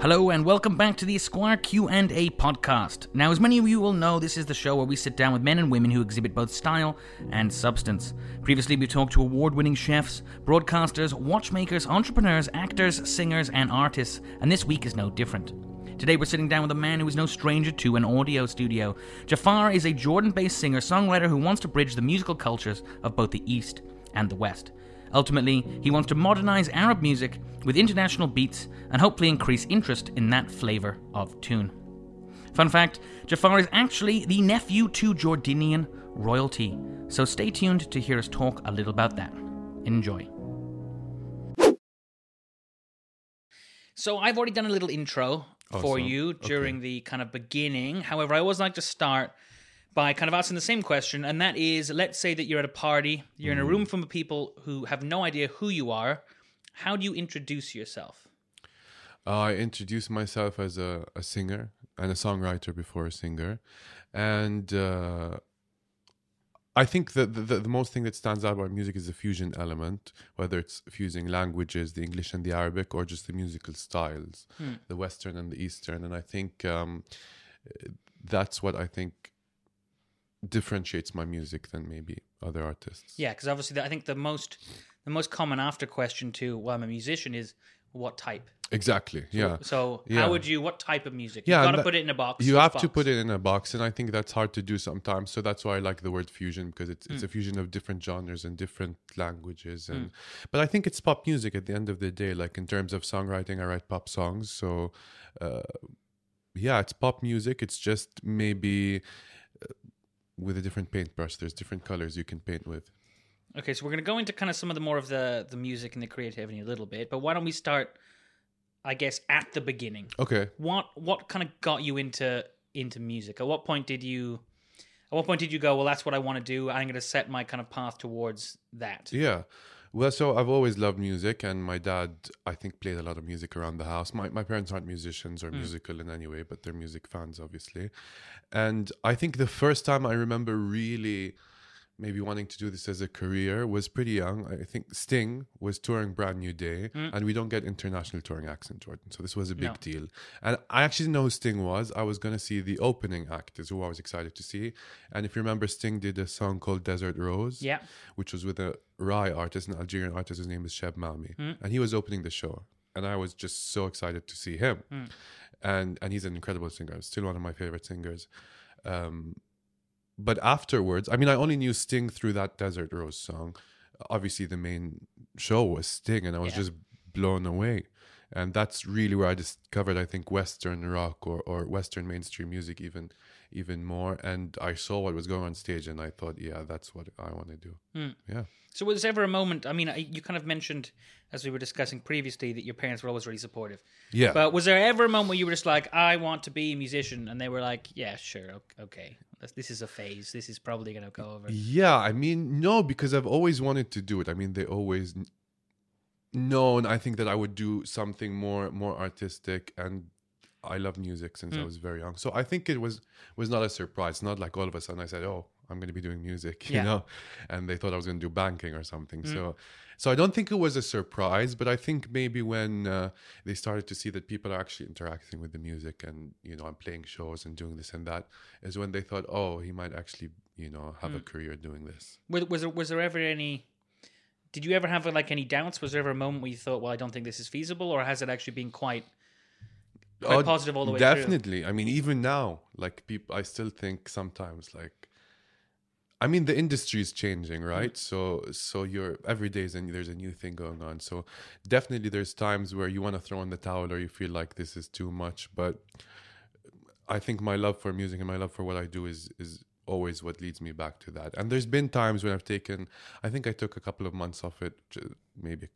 Hello and welcome back to the Esquire Q&A podcast. Now, as many of you will know, this is the show where we sit down with men and women who exhibit both style and substance. Previously, we've talked to award-winning chefs, broadcasters, watchmakers, entrepreneurs, actors, singers, and artists, and this week is no different. Today, we're sitting down with a man who is no stranger to an audio studio. Jafar is a Jordan-based singer-songwriter who wants to bridge the musical cultures of both the East and the West. Ultimately, he wants to modernize Arab music with international beats and hopefully increase interest in that flavor of tune. Fun fact Jafar is actually the nephew to Jordanian royalty, so stay tuned to hear us talk a little about that. Enjoy. So, I've already done a little intro oh, for you during the kind of beginning. However, I always like to start by kind of asking the same question, and that is let's say that you're at a party, you're in a room full of people who have no idea who you are. How do you introduce yourself? I introduce myself as a, a singer and a songwriter before a singer. And uh, I think that the, the, the most thing that stands out about music is the fusion element, whether it's fusing languages, the English and the Arabic, or just the musical styles, the Western and the Eastern. And I think um, that's what I think differentiates my music than maybe other artists. Yeah, because obviously, the, I think the most the most common after question to well, I'm a musician is what type. Exactly. Yeah. So Yeah. how would you? What type of music? Yeah, you got to put it in a box. You have to put it in a box, and I think that's hard to do sometimes. So that's why I like the word fusion because it's Hmm. it's a fusion of different genres and different languages. And but I think it's pop music at the end of the day. Like in terms of songwriting, I write pop songs. So uh, yeah, it's pop music. It's just maybe with a different paintbrush. There's different colors you can paint with. Okay, so we're going to go into kind of some of the more of the the music and the creativity a little bit, but why don't we start? I guess at the beginning. Okay. What what kind of got you into into music? At what point did you? At what point did you go? Well, that's what I want to do. I'm going to set my kind of path towards that. Yeah. Well, so I've always loved music, and my dad, I think, played a lot of music around the house. My my parents aren't musicians or hmm. musical in any way, but they're music fans, obviously. And I think the first time I remember really maybe wanting to do this as a career was pretty young. I think Sting was touring Brand New Day, mm. and we don't get international touring acts in Jordan, so this was a big No. deal. And I actually didn't know who Sting was. I was going to see the opening act, is who I was excited to see. And if you remember, Sting did a song called Desert Rose Yeah. which was with a Rai artist, an Algerian artist. His name is Cheb Mami, mm. and he was opening the show, and I was just so excited to see him. Mm. And and he's an incredible singer. Still one of my favorite singers. Um, but afterwards, I mean, I only knew Sting through that Desert Rose song. Obviously, the main show was Sting, and I was Yeah. just blown away. And that's really where I discovered, I think, Western rock or, or Western mainstream music even even more. And I saw what was going on stage, and I thought, yeah, that's what I want to do. Hmm. Yeah. So was there ever a moment? I mean, I- you kind of mentioned as we were discussing previously that your parents were always really supportive. Yeah. But was there ever a moment where you were just like, I want to be a musician, and they were like, Yeah, sure, okay, This- is a phase. This is probably going to go over. Yeah, I mean, no, because I've always wanted to do it. I mean, they always kn- known. I think that I would do something more more artistic, and I love music since Hmm. I was very young. So I think it was was not a surprise. Not like all of a sudden I said, "Oh, I'm going to be doing music," you Yeah. know, and they thought I was going to do banking or something. So. So I don't think it was a surprise, but I think maybe when uh, they started to see that people are actually interacting with the music, and you know, I'm playing shows and doing this and that, is when they thought, oh, he might actually, you know, have a career doing this. Was, was there was there ever any? Did you ever have like any doubts? Was there ever a moment where you thought, "Well, I don't think this is feasible," or has it actually been quite quite Oh, positive all the way through? Definitely. I mean, even now, like people, I still think sometimes, like, I mean, the industry is changing, mm-hmm. right? So, so you're every day is a, there's a new thing going on. So, definitely, there's times where you want to throw in the towel or you feel like this is too much. But I think my love for music and my love for what I do is is always what leads me back to that. And there's been times when I've taken, I think I took a couple of months off it, maybe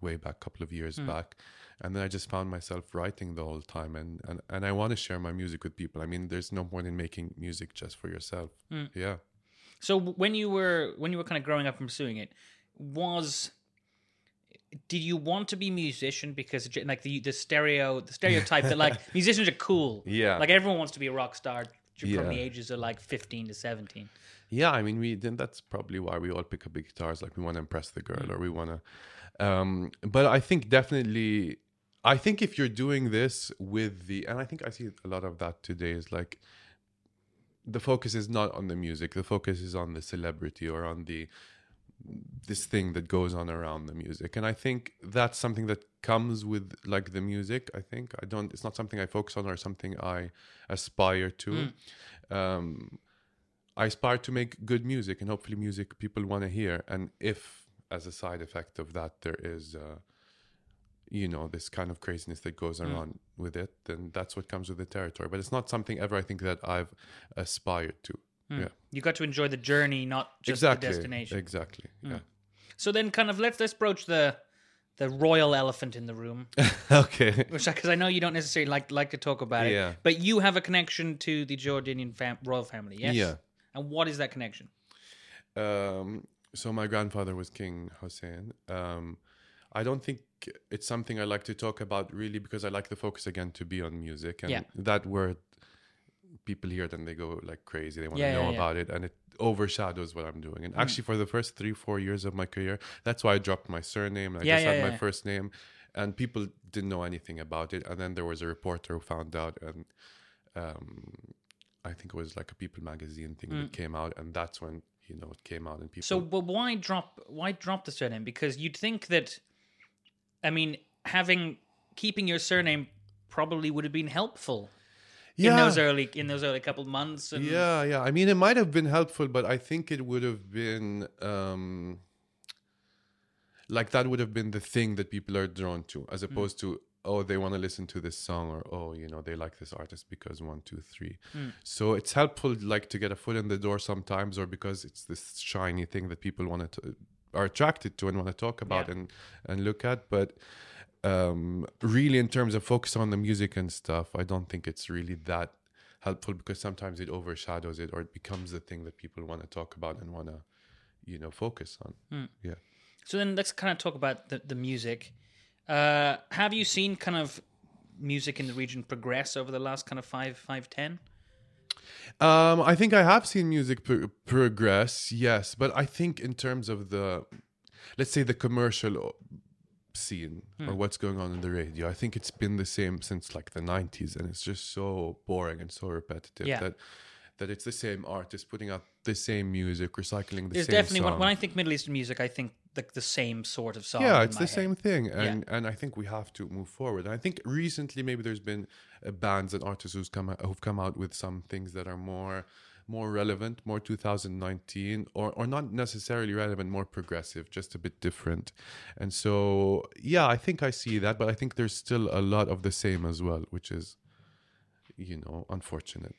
way back, couple of years mm. back, and then I just found myself writing the whole time. And and and I want to share my music with people. I mean, there's no point in making music just for yourself. Mm. Yeah. So when you were when you were kind of growing up and pursuing it, was did you want to be a musician because like the the stereo the stereotype that like musicians are cool Yeah. like everyone wants to be a rock star from Yeah. the ages of like 15 to 17 Yeah, I mean, we then that's probably why we all pick up big guitars. Like we want to impress the girl, or we want to. Um, but I think definitely, I think if you're doing this with the, and I think I see a lot of that today is like the focus is not on the music, the focus is on the celebrity or on the this thing that goes on around the music. And i think that's something that comes with like the music i think. I don't it's not something i focus on or something i aspire to. Um i aspire to make good music and hopefully music people want to hear. And if as a side effect of that there is uh you know this kind of craziness that goes around with it then that's what comes with the territory but it's not something ever i think that i've aspired to yeah You got to enjoy the journey, not just exactly the destination. exactly yeah So then, kind of let's let's broach the the royal elephant in the room, okay which because I know you don't necessarily like like to talk about it, Yeah. but you have a connection to the Jordanian fam- royal family, yes? Yeah. And what is that connection? Um, so my grandfather was King Hussein. Um, I don't think it's something I like to talk about really because I like the focus again to be on music and Yeah. that word people hear then they go like crazy. They want Yeah, to know yeah, about it and it overshadows what I'm doing. Mm. And actually for the first three, four years of my career, that's why I dropped my surname. and I just had my first name and people didn't know anything about it. And then there was a reporter who found out and um, I think it was like a People magazine thing that came out, and that's when you know it came out, and people. Mm. So, but why drop why drop the surname? Because you'd think that, I mean, having keeping your surname probably would have been helpful in those early in those early couple months. And, yeah, yeah. I mean, it might have been helpful, but I think it would have been um, like that would have been the thing that people are drawn to, as opposed to oh, they want to listen to this song, or oh, you know, they like this artist because one, two, three. So it's helpful, like to get a foot in the door sometimes, or because it's this shiny thing that people want to are attracted to and want to talk about Yeah. and and look at, but. Um, really, in terms of focus on the music and stuff, I don't think it's really that helpful because sometimes it overshadows it or it becomes the thing that people want to talk about and want to you know focus on yeah So then let's kind of talk about the, the music. Uh, have you seen kind of music in the region progress over the last kind of five, five, ten? Um i think i have seen music pro- progress yes but i think in terms of the let's say the commercial scene or what's going on in the radio i think it's been the same since like the 90s and it's just so boring and so repetitive Yeah. that that it's the same artist putting out the same music recycling the There's same definitely when, when I think Middle Eastern music, I think the, the same sort of song. yeah it's the head. same thing and and i think we have to move forward i think recently maybe there's been uh, bands and artists who's come out, who've come out with some things that are more more relevant more 2019 or or not necessarily relevant more progressive just a bit different and so yeah i think i see that but i think there's still a lot of the same as well which is you know unfortunate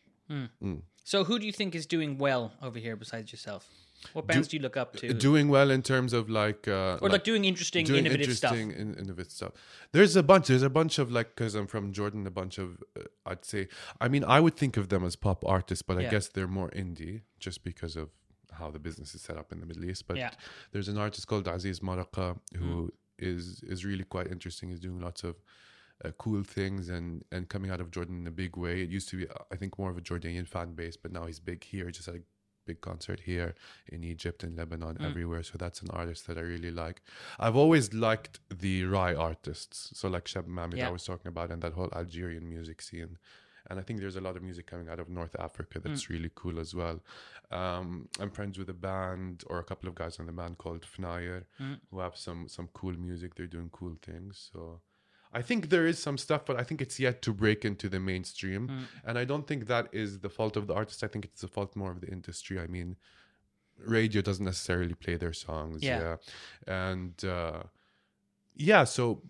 So who do you think is doing well over here besides yourself? What bands do, you look up to? doing well in terms of like uh or like, doing interesting, doing innovative stuff? interesting, in- innovative stuff. There's a bunch. There's a bunch of like, because I'm from Jordan, a bunch of uh, I'd say. I mean, I would think of them as pop artists, but I guess they're more indie just because of how the business is set up in the Middle East. But Yeah. there's an artist called Aziz Maraka who is is really quite interesting. He's doing lots of uh, cool things and and coming out of Jordan in a big way. It used to be, I think, more of a Jordanian fan base, but now he's big here. Just had a big concert here in Egypt and Lebanon, mm. everywhere. So that's an artist that I really like. I've always liked the Rai artists, so like Cheb Mami Yeah. I was talking about, and that whole Algerian music scene. And I think there's a lot of music coming out of North Africa that's mm. really cool as well. Um, I'm friends with a band or a couple of guys in the band called Fnaïre mm. who have some some cool music. They're doing cool things. So I think there is some stuff, but I think it's yet to break into the mainstream. Mm. And I don't think that is the fault of the artist. I think it's the fault more of the industry. I mean, radio doesn't necessarily play their songs. Yeah. And uh, yeah, so,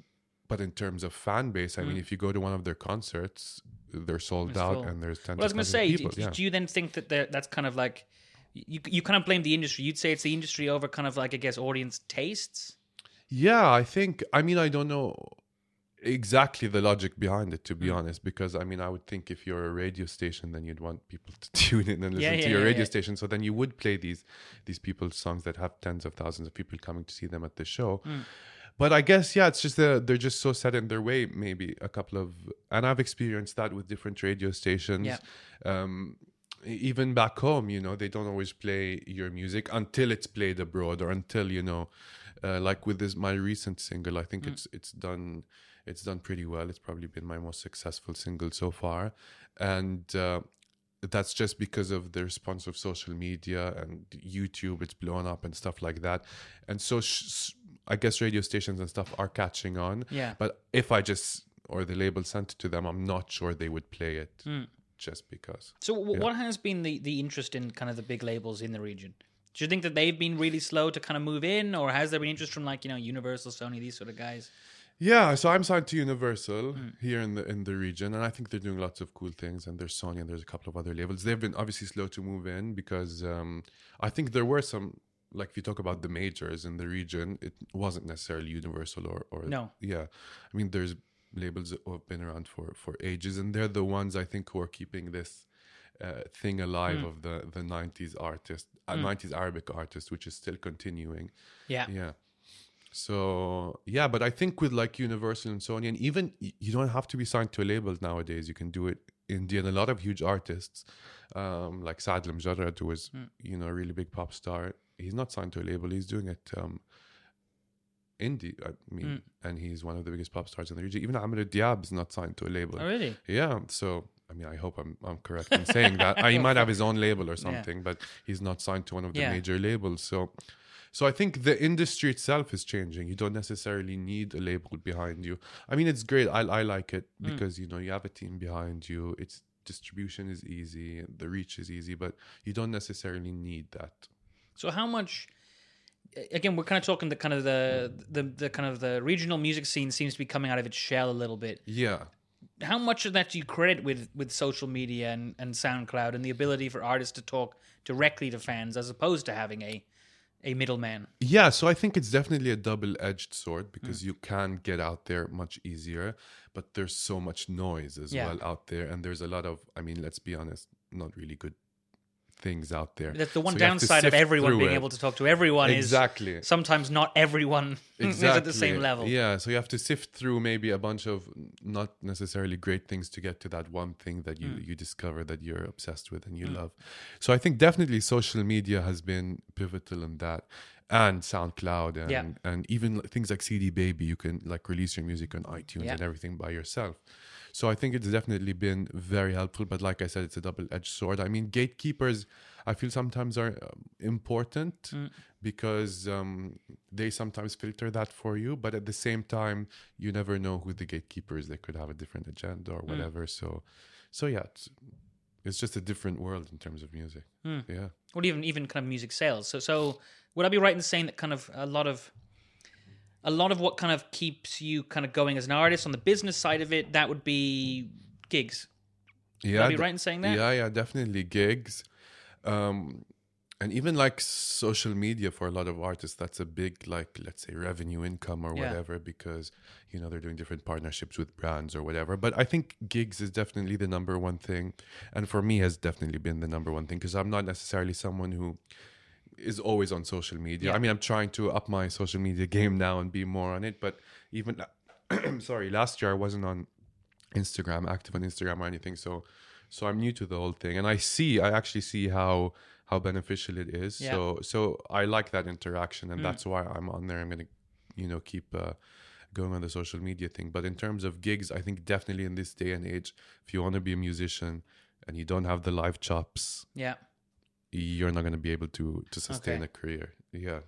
but in terms of fan base, I mean, Mm. if you go to one of their concerts, they're sold It's out full. and there's 10 Well, I was going to say, do, yeah. do you then think that that's kind of like you? You kind of blame the industry. You'd say it's the industry over kind of like I guess audience tastes. Yeah, I think. I mean, I don't know exactly the logic behind it, to Mm. be honest, because I mean, I would think if you're a radio station, then you'd want people to tune in and listen Yeah, to your yeah, radio yeah. station. So then you would play these these people's songs that have tens of thousands of people coming to see them at the show. Mm. But I guess yeah, it's just that they're just so set in their way. Maybe a couple of, and I've experienced that with different radio stations. Yeah. Um, even back home, you know, they don't always play your music until it's played abroad or until you know, uh, like with this my recent single, I think it's it's done It's done pretty well. It's probably been my most successful single so far, and uh, that's just because of the response of social media and YouTube. It's blown up and stuff like that, and so sh- I guess radio stations and stuff are catching on. Yeah. But if I just or the label sent it to them, I'm not sure they would play it Hmm. just because. So, w- what has been the, the interest in kind of the big labels in the region? Do you think that they've been really slow to kind of move in, or has there been interest from like you know Universal, Sony, these sort of guys? Yeah, so I'm signed to Universal here in the in the region, and I think they're doing lots of cool things. And there's Sony, and there's a couple of other labels. They've been obviously slow to move in because um, I think there were some, like if you talk about the majors in the region, it wasn't necessarily Universal or or No. yeah. I mean, there's labels that have been around for for ages, and they're the ones I think who are keeping this. Uh, thing alive of the the 90s artist uh, 90s arabic artist which is still continuing Yeah, yeah. So yeah, but I think with like Universal and Sony, and even you don't have to be signed to a label nowadays. You can do it indie, and a lot of huge artists, um, like Saad Lamjarred, who was you know a really big pop star. He's not signed to a label. He's doing it um, indie. I mean, and he's one of the biggest pop stars in the region. Even Amr Diab is not signed to a label. Oh, really? Yeah. So I mean, I hope I'm I'm correct in saying that. He might have his own label or something, but he's not signed to one of the Yeah. major labels. So, so I think the industry itself is changing. You don't necessarily need a label behind you. I mean, it's great. I I like it Mm. because you know you have a team behind you. It's distribution is easy, the reach is easy, but you don't necessarily need that. So how much? Again, we're kind of talking the kind of the the the kind of the regional music scene seems to be coming out of its shell a little bit. Yeah. How much of that do you credit with with social media and, and SoundCloud and the ability for artists to talk directly to fans as opposed to having a a middleman? Yeah, so I think it's definitely a double edged sword Mm. because you can get out there much easier, but there's so much noise as Yeah. well out there. And there's a lot of, I mean, let's be honest, not really good things out there. That's the one So you have to downside of everyone being it. able to talk to everyone Exactly. is sometimes not everyone is at the same level. Yeah, so you have to sift through maybe a bunch of not necessarily great things to get to that one thing that you Mm. you discover that you're obsessed with and you love. So I think definitely social media has been pivotal in that. And SoundCloud and Yeah. and even things like CD Baby, you can like release your music on iTunes Yeah. and everything by yourself. So I think it's definitely been very helpful. But like I said, it's a double edged sword. I mean, gatekeepers, I feel sometimes are um, important Mm. because um, they sometimes filter that for you. But at the same time, you never know who the gatekeeper is. They could have a different agenda Mm. or whatever. So, so yeah, it's, just a different world in terms of music. Mm. Yeah. or even even kind of music sales. So so would I be right in saying that kind of a lot of a lot of what kind of keeps you kind of going as an artist on the business side of it that would be gigs. Yeah. I be right in saying that? Yeah, yeah, definitely gigs. Um, and even like social media for a lot of artists, that's a big, like, let's say revenue income or Yeah. whatever, because, you know, they're doing different partnerships with brands or whatever. But I think gigs is definitely the number one thing. And for me, has definitely been the number one thing because I'm not necessarily someone who is always on social media. Yeah. I mean, I'm trying to up my social media game now and be more on it. But even, I'm sorry, last year I wasn't on Instagram, active on Instagram or anything. So, so I'm new to the whole thing, and I see, I actually see how how beneficial it is. Yeah. So, so I like that interaction, Mm. and that's why I'm on there. I'm gonna, you know, keep. Uh, going on the social media thing but in terms of gigs i think definitely in this day and age if you want to be a musician and you don't have the live chops Yeah. you're not going to be able to to sustain Okay. a career yeah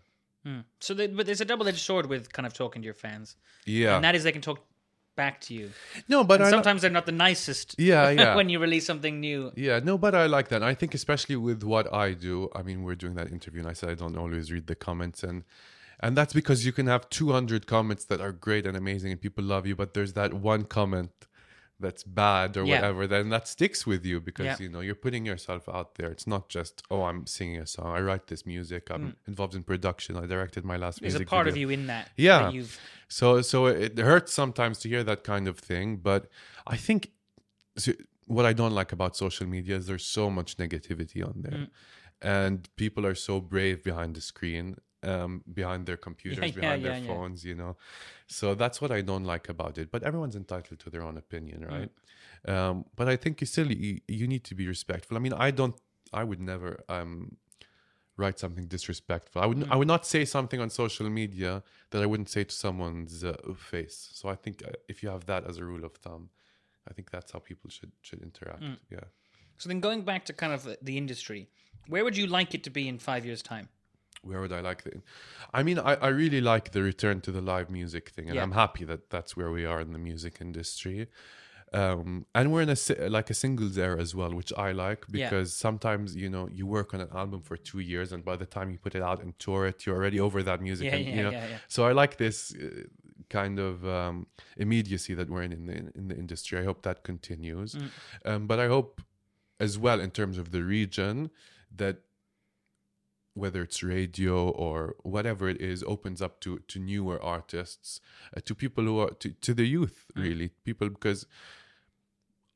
Hmm. So but there's a double edged sword with kind of talking to your fans. yeah And that is they can talk back to you. no but I, sometimes they're not the nicest yeah yeah when you release something new. Yeah, no, but I like that. I think especially with what I do. I mean, we're doing that interview, and I said I don't always read the comments, and and that's because you can have 200 comments that are great and amazing, and people love you, but there's that one comment that's bad or Yeah. whatever, then that sticks with you because Yeah. you know you're putting yourself out there. It's not just oh, I'm singing a song. I write this music. I'm involved in production. I directed my last Mm. There's a part video. of you in that. Yeah. that you've So so it hurts sometimes to hear that kind of thing, but I think so what I don't like about social media is there's so much negativity on there, Mm. and people are so brave behind the screen, um, behind their computers, yeah, behind yeah, their yeah. phones, you know. So that's what I don't like about it. But everyone's entitled to their own opinion, Mm. right? Um, but I think you still you, you need to be respectful. I mean, I don't, I would never um, write something disrespectful. I would I would not say something on social media that I wouldn't say to someone's uh, face. So I think uh, if you have that as a rule of thumb, I think that's how people should should interact. Yeah. So then going back to kind of the industry, where would you like it to be in five years' time? Where would I like the? I mean, I, I really like the return to the live music thing, and Yeah. I'm happy that that's where we are in the music industry. Um, and we're in a like a singles era as well, which I like Yeah. because sometimes you know you work on an album for two years, and by the time you put it out and tour it, you're already over that music. Yeah, and, yeah, you know, yeah, yeah. So I like this uh, kind of um, immediacy that we're in in the, in the industry. I hope that continues, Mm. um, but I hope as well in terms of the region that whether it's radio or whatever it is opens up to to newer artists uh, to people who are to, to the youth mm. really. People because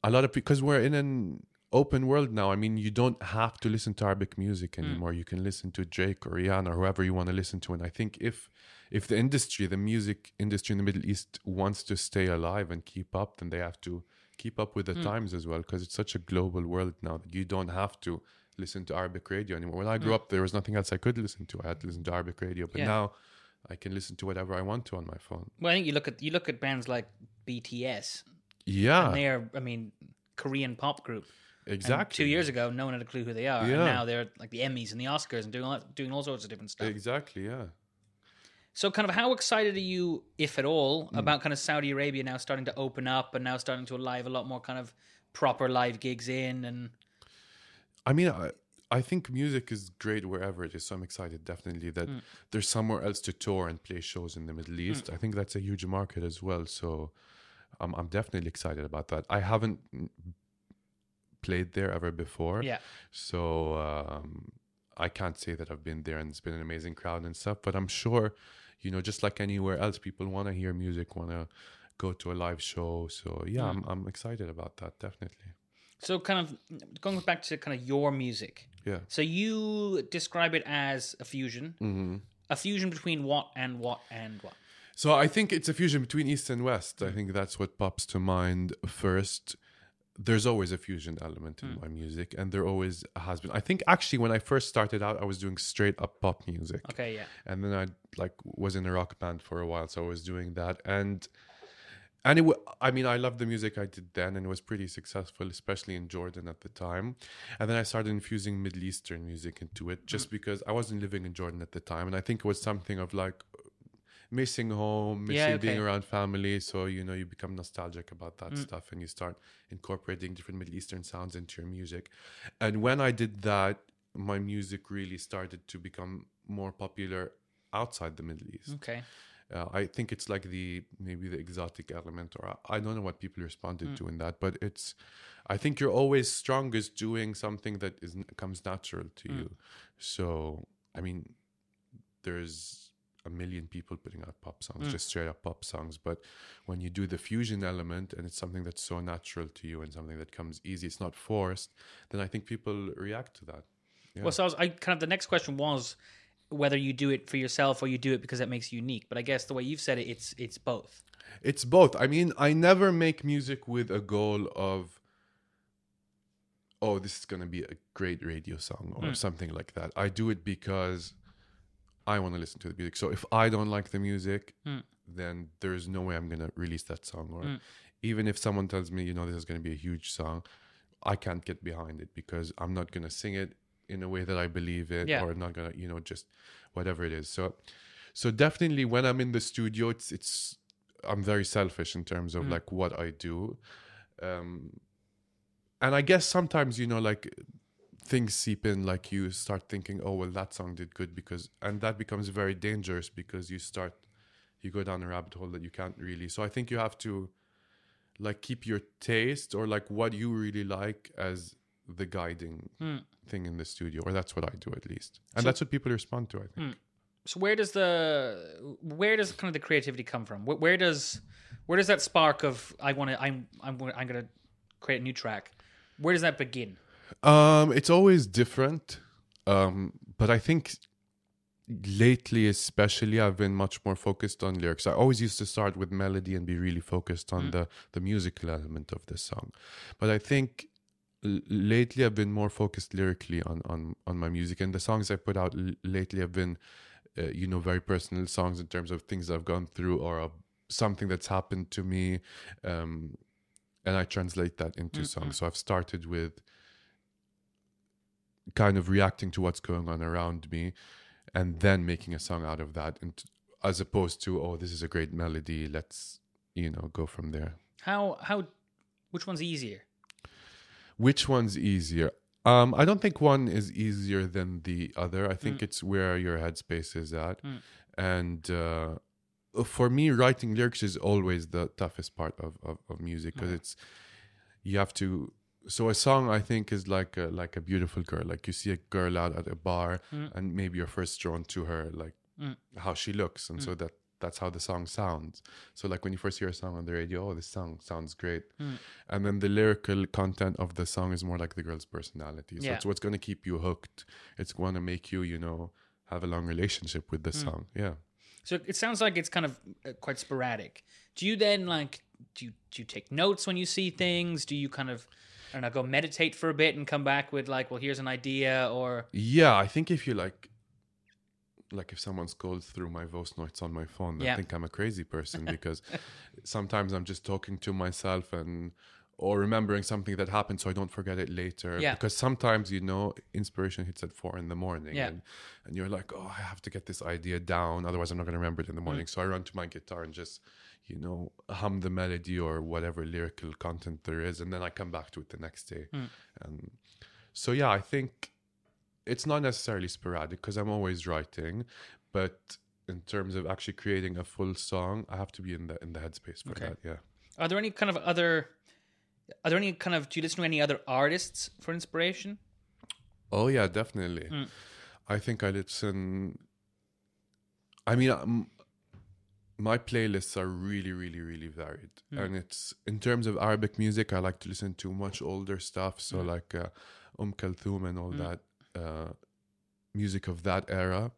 a lot of because we're in an open world now. I mean you don't have to listen to arabic music mm. anymore. You can listen to drake or rihanna or whoever you want to listen to. And i think if if the industry the music industry in the middle east wants to stay alive and keep up then they have to keep up with the mm. times as well because it's such a global world now that you don't have to listen to Arabic radio anymore. When I grew up, there was nothing else I could listen to. I had to listen to Arabic radio, but Yeah. now I can listen to whatever I want to on my phone. Well, I think you look at you look at bands like BTS. Yeah, And they are, I mean, Korean pop group. And exactly. two years ago, no one had a clue who they are, and now they're like the Emmys and the Oscars and doing all, doing all sorts of different stuff. Exactly. Yeah. So, kind of, how excited are you, if at all, Hmm. about kind of Saudi Arabia now starting to open up and now starting to alive a lot more kind of proper live gigs in and I mean, I, I think music is great wherever it is. So I'm excited, definitely, that Hmm. there's somewhere else to tour and play shows in the Middle East. I think that's a huge market as well. So I'm, I'm definitely excited about that. I haven't mm, played there ever before. yeah, So um, I can't say that I've been there and it's been an amazing crowd and stuff, but I'm sure, you know, just like anywhere else, people want to hear music, want to go to a live show. So yeah, I'm, I'm excited about that, definitely. So, kind of going back to kind of your music. Yeah. So, you describe it as a fusion, hmm a fusion between what and what and what. So I think it's a fusion between East and West. I think that's what pops to mind first. There's always a fusion element in my music, and there always has been. I think actually when I first started out, I was doing straight up pop music. Okay, yeah. and then I like was in a rock band for a while, so I was doing that, and and it. wa- I mean, I loved the music I did then, and it was pretty successful, especially in Jordan at the time. And then I started infusing Middle Eastern music into it, just mm. because I wasn't living in Jordan at the time, and I think it was something of like missing home, missing Yeah, being around family. So you know, you become nostalgic about that mm. stuff, and you start incorporating different Middle Eastern sounds into your music. And when I did that, my music really started to become more popular outside the Middle East. Okay. Uh, I think it's like the maybe the exotic element, or I, I don't know what people responded mm. to in that, but it's. I think you're always strongest doing something that is comes natural to mm. you. So I mean, there's a million people putting out pop songs, mm. just straight up pop songs. But when you do the fusion element and it's something that's so natural to you and something that comes easy, it's not forced, then I think people react to that. Yeah. Well, so I, was, I kind of the next question was whether you do it for yourself or you do it because that makes you unique. But I guess the way you've said it, it's it's both. It's both. I mean, I never make music with a goal of, oh, this is going to be a great radio song or hmm. something like that. I do it because I want to listen to the music. So if I don't like the music, hmm. then there's no way I'm going to release that song. Or hmm. even if someone tells me, you know, this is going to be a huge song, I can't get behind it because I'm not going to sing it in a way that I believe it Yeah. or not going to, you know, just whatever it is. So, so definitely when I'm in the studio, it's, it's, I'm very selfish in terms of like what I do. Um, and I guess sometimes, you know, like things seep in, like you start thinking, oh, well, that song did good because, and that becomes very dangerous because you start, you go down a rabbit hole that you can't really. So I think you have to like keep your taste or like what you really like as the guiding thing in the studio, or that's what I do at least. And that's what people respond to, I think. So where does the where does kind of the creativity come from? Where, where does where does that spark of I want to I'm I'm gonna- I'm going to create a new track? Where does that begin? Um, it's always different. Um, but I think lately, especially, I've been much more focused on lyrics. I always used to start with melody and be really focused on the the musical element of the song. But I think lately I've been more focused lyrically on on on my music, and the songs I put out l- lately have been, uh, you know, very personal songs in terms of things I've gone through or uh, something that's happened to me, um, and I translate that into songs. So I've started with kind of reacting to what's going on around me, and then making a song out of that, and as opposed to oh, this is a great melody, let's you know go from there. How how which one's easier? Which one's easier? Um, I don't think one is easier than the other. I Mm. think it's where your headspace is at. And uh, for me, writing lyrics is always the toughest part of, of, of music because it's you have to. So a song, I think, is like a, like a beautiful girl. Like you see a girl out at a bar, Mm. and maybe you're first drawn to her, like how she looks, and so that that's how the song sounds. So like when you first hear a song on the radio, oh, this song sounds great, and then the lyrical content of the song is more like the girl's personality. So Yeah. it's what's going to keep you hooked. It's going to make you, you know, have a long relationship with the song. Yeah. So it sounds like it's kind of uh, quite sporadic. Do you then like do you do you take notes when you see things? Do you kind of I don't know, go meditate for a bit and come back with like, well, here's an idea or Yeah, I think if you like, like if someone scrolls through my voice notes on my phone, Yeah. think I'm a crazy person because sometimes I'm just talking to myself and or remembering something that happened so I don't forget it later. Yeah. Because sometimes you know inspiration hits at four in the morning Yeah. and, and you're like, oh, I have to get this idea down, otherwise I'm not gonna remember it in the Mm. morning. So I run to my guitar and just you know hum the melody or whatever lyrical content there is, and then I come back to it the next day. Mm. And so yeah, I think it's not necessarily sporadic because I'm always writing, but in terms of actually creating a full song, I have to be in the in the headspace for Okay. that. Yeah. are there any kind of other are there any kind of do you listen to any other artists for inspiration? Oh yeah, definitely. Mm. I think I listen. I mean, um, my playlists are really, really, really varied, Mm. and it's in terms of Arabic music. I like to listen to much older stuff, Mm. so like uh, Um Kulthum and all that uh, music of that era.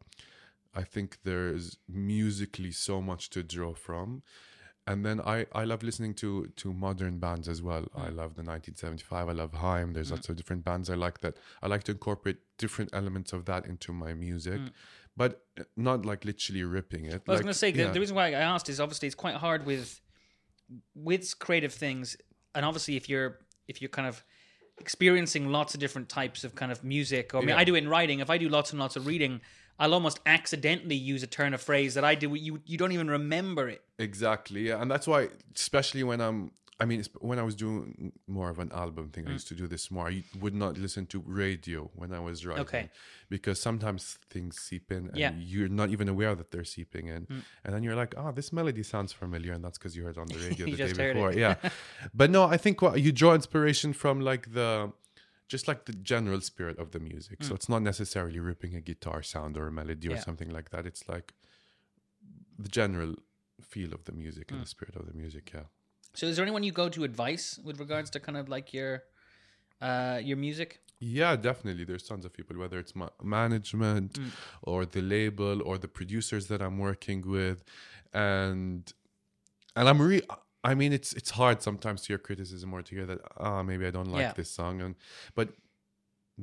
I think there's musically so much to draw from. And then I, I love listening to to modern bands as well. I love the 1975. I love Haim. There's lots of different bands I like that. I like to incorporate different elements of that into my music, but uh, not like literally ripping it. I was going to say the, yeah. the reason why I asked is obviously it's quite hard with with creative things, and obviously if you're if you're kind of experiencing lots of different types of kind of music, or I mean, Yeah. I do it in writing. If I do lots and lots of reading, I'll almost accidentally use a turn of phrase that I do. You you don't even remember it. Exactly, yeah, and that's why, especially when I'm, I mean, when I was doing more of an album thing, Mm. I used to do this more. I would not listen to radio when I was writing, Okay. because sometimes things seep in, and Yeah. Mm. you're not even aware that they're seeping in, and then you're like, oh, this melody sounds familiar, and that's because you heard it on the radio the day just heard it. before, yeah. But no, I think what, you draw inspiration from like the. Just like the general spirit of the music. So it's not necessarily ripping a guitar sound or a melody or Mm. Something like that. It's like the general feel of the music Mm. and the spirit of the music yeah So, is there anyone you go to advice with regards to kind of like your uh your music? yeah definitely there's tons of people whether it's ma- management Mm. or the label or the producers that i'm working with and and i'm re i mean it's it's hard sometimes to hear criticism or to hear that ah maybe i don't like Yeah. this song and but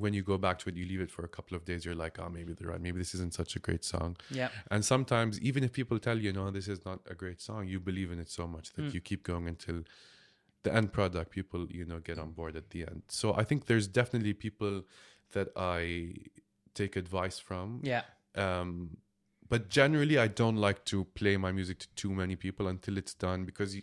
when you go back to it you leave it for a couple of days you're like oh maybe they're right maybe this isn't such a great song Yeah. And sometimes, even if people tell you, no, this is not a great song, you believe in it so much Mm. that you keep going until the end product, people, you know, get on board at the end. So I think there's definitely people that I take advice from. Yeah. Um, but generally, I don't like to play my music to too many people until it's done because, you,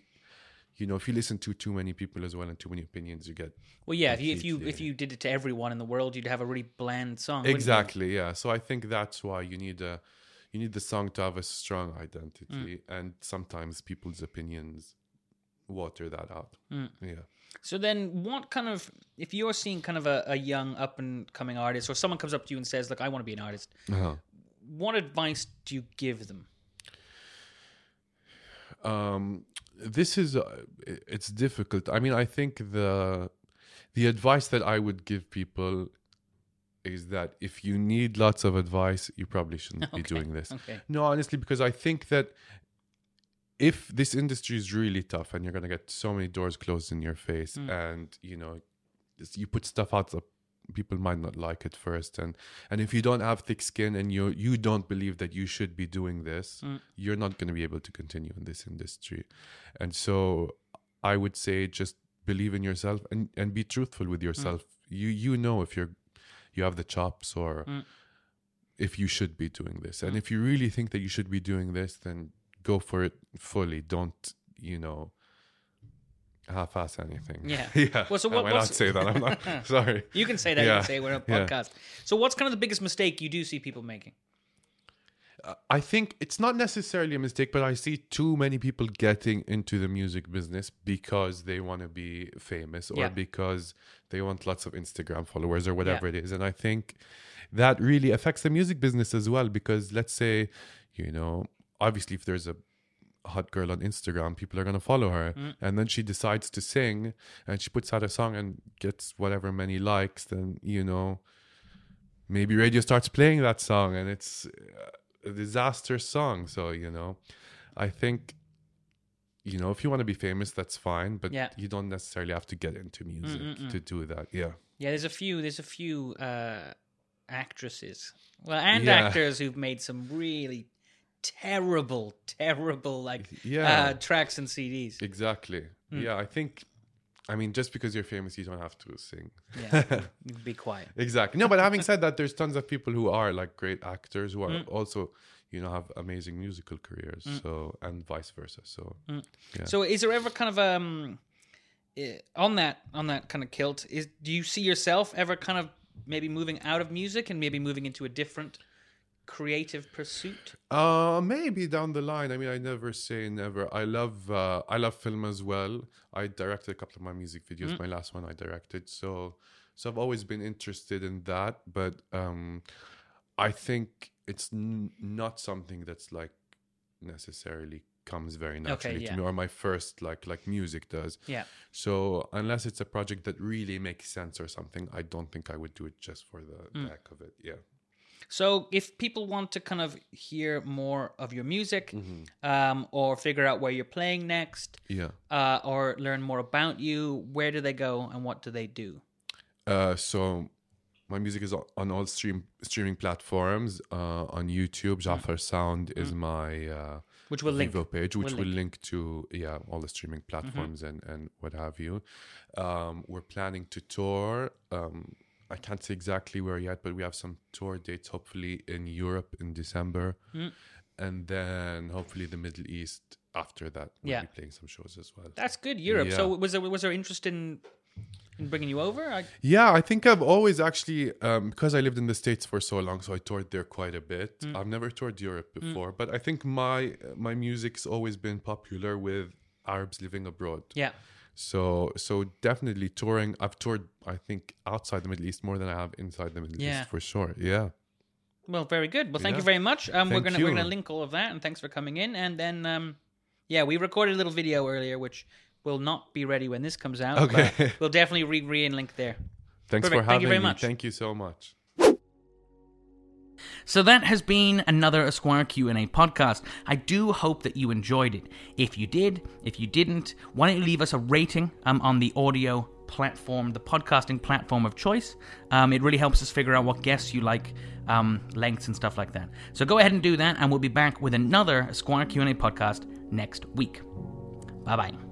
you know, if you listen to too many people as well and too many opinions, you get Well, yeah. If you if you Completely. if you did it to everyone in the world, you'd have a really bland song. exactly yeah so i think that's why you need a you need the song to have a strong identity and sometimes people's opinions water that out yeah So then, what kind of if you're seeing kind of a, a young up and coming artist, or someone comes up to you and says, "Look, I want to be an artist," uh-huh. what advice do you give them? um this is uh, it's difficult i mean i think the the advice that i would give people is that if you need lots of advice you probably shouldn't be doing this Okay. No, honestly, because I think that if this industry is really tough and you're going to get so many doors closed in your face Hmm. and, you know, you put stuff out people might not like it first. And and if you don't have thick skin and you you don't believe that you should be doing this mm. you're not going to be able to continue in this industry. And so i would say just believe in yourself and and be truthful with mm. yourself. You you know if you're you have the chops or mm. if you should be doing this. And if you really think that you should be doing this then go for it fully. Don't you know Ah, half-ass anything Yeah. yeah Well, so I what- might not say that i'm not sorry You can say that. You Yeah, can say we're on a yeah. podcast. So, what's kind of the biggest mistake you do see people making? Uh, I think it's not necessarily a mistake, but I see too many people getting into the music business because they want to be famous or Yeah. because they want lots of Instagram followers or whatever it is. And I think that really affects the music business as well because let's say, you know, obviously if there's a hot girl on Instagram, people are going to follow her. Mm. And then she decides to sing and she puts out a song and gets whatever many likes, then, you know, maybe radio starts playing that song and it's a disaster song. So, you know, I think, you know, if you want to be famous, that's fine, but Yeah. you don't necessarily have to get into music Mm-mm-mm. to do that. Yeah. Yeah, there's a few. There's a few uh, actresses, well, and Yeah. actors who've made some really terrible, terrible like Yeah. uh, tracks and CDs. Exactly. Mm. Yeah. I think, I mean, just because you're famous, you don't have to sing. Yeah, be quiet. Exactly. No, but having said that, there's tons of people who are like great actors who are Mm. also, you know, have amazing musical careers. So and vice versa. So Mm. Yeah. So, is there ever kind of um on that on that kind of kilt? Is do you see yourself ever kind of maybe moving out of music and maybe moving into a different creative pursuit? Uh, maybe down the line. I mean, I never say never. I love uh, I love film as well. I directed a couple of my music videos. Mm. My last one I directed. So so I've always been interested in that, but um, I think it's n- not something that's like necessarily comes very naturally yeah. to me or my first like like music does Yeah. so unless it's a project that really makes sense or something i don't think i would do it just for the Mm. heck of it yeah So, if people want to kind of hear more of your music, Mm-hmm. um, or figure out where you're playing next, yeah uh, or learn more about you, where do they go and what do they do? Uh, so my music is on- all stream streaming platforms. Uh, on YouTube, Jafar Sound is my uh, Which will link. Page, which Will will link to yeah all the streaming platforms and and what have you. Um, we're planning to tour. Um, I can't say exactly where yet, but we have some tour dates. Hopefully in Europe in December, Mm. and then hopefully the Middle East after that. We'll Yeah. be playing some shows as well. That's good. Europe. So, was there was there interest in in bringing you over? I, Yeah, I think I've always actually um, because I lived in the states for so long, so I toured there quite a bit. Mm. I've never toured Europe before, but I think my my music's always been popular with Arabs living abroad. yeah. So so definitely touring. I've toured I think outside the Middle East more than I have inside the Middle Yeah. East for sure. Yeah. Well, very good. Well, thank Yeah. you very much. Um, we're gonna we're gonna link all of that, and thanks for coming in. And then, um, yeah, we recorded a little video earlier, which will not be ready when this comes out. Okay. but we'll definitely re re and link there. Thanks Perfect. for Thank you very me. much. Thank you so much. So that has been another Esquire Q&A podcast. I do hope that you enjoyed it. If you did, if you didn't, why don't you leave us a rating um, on the audio platform, the podcasting platform of choice. Um, it really helps us figure out what guests you like, um, lengths and stuff like that. So go ahead and do that, and we'll be back with another Esquire Q&A podcast next week. Bye-bye.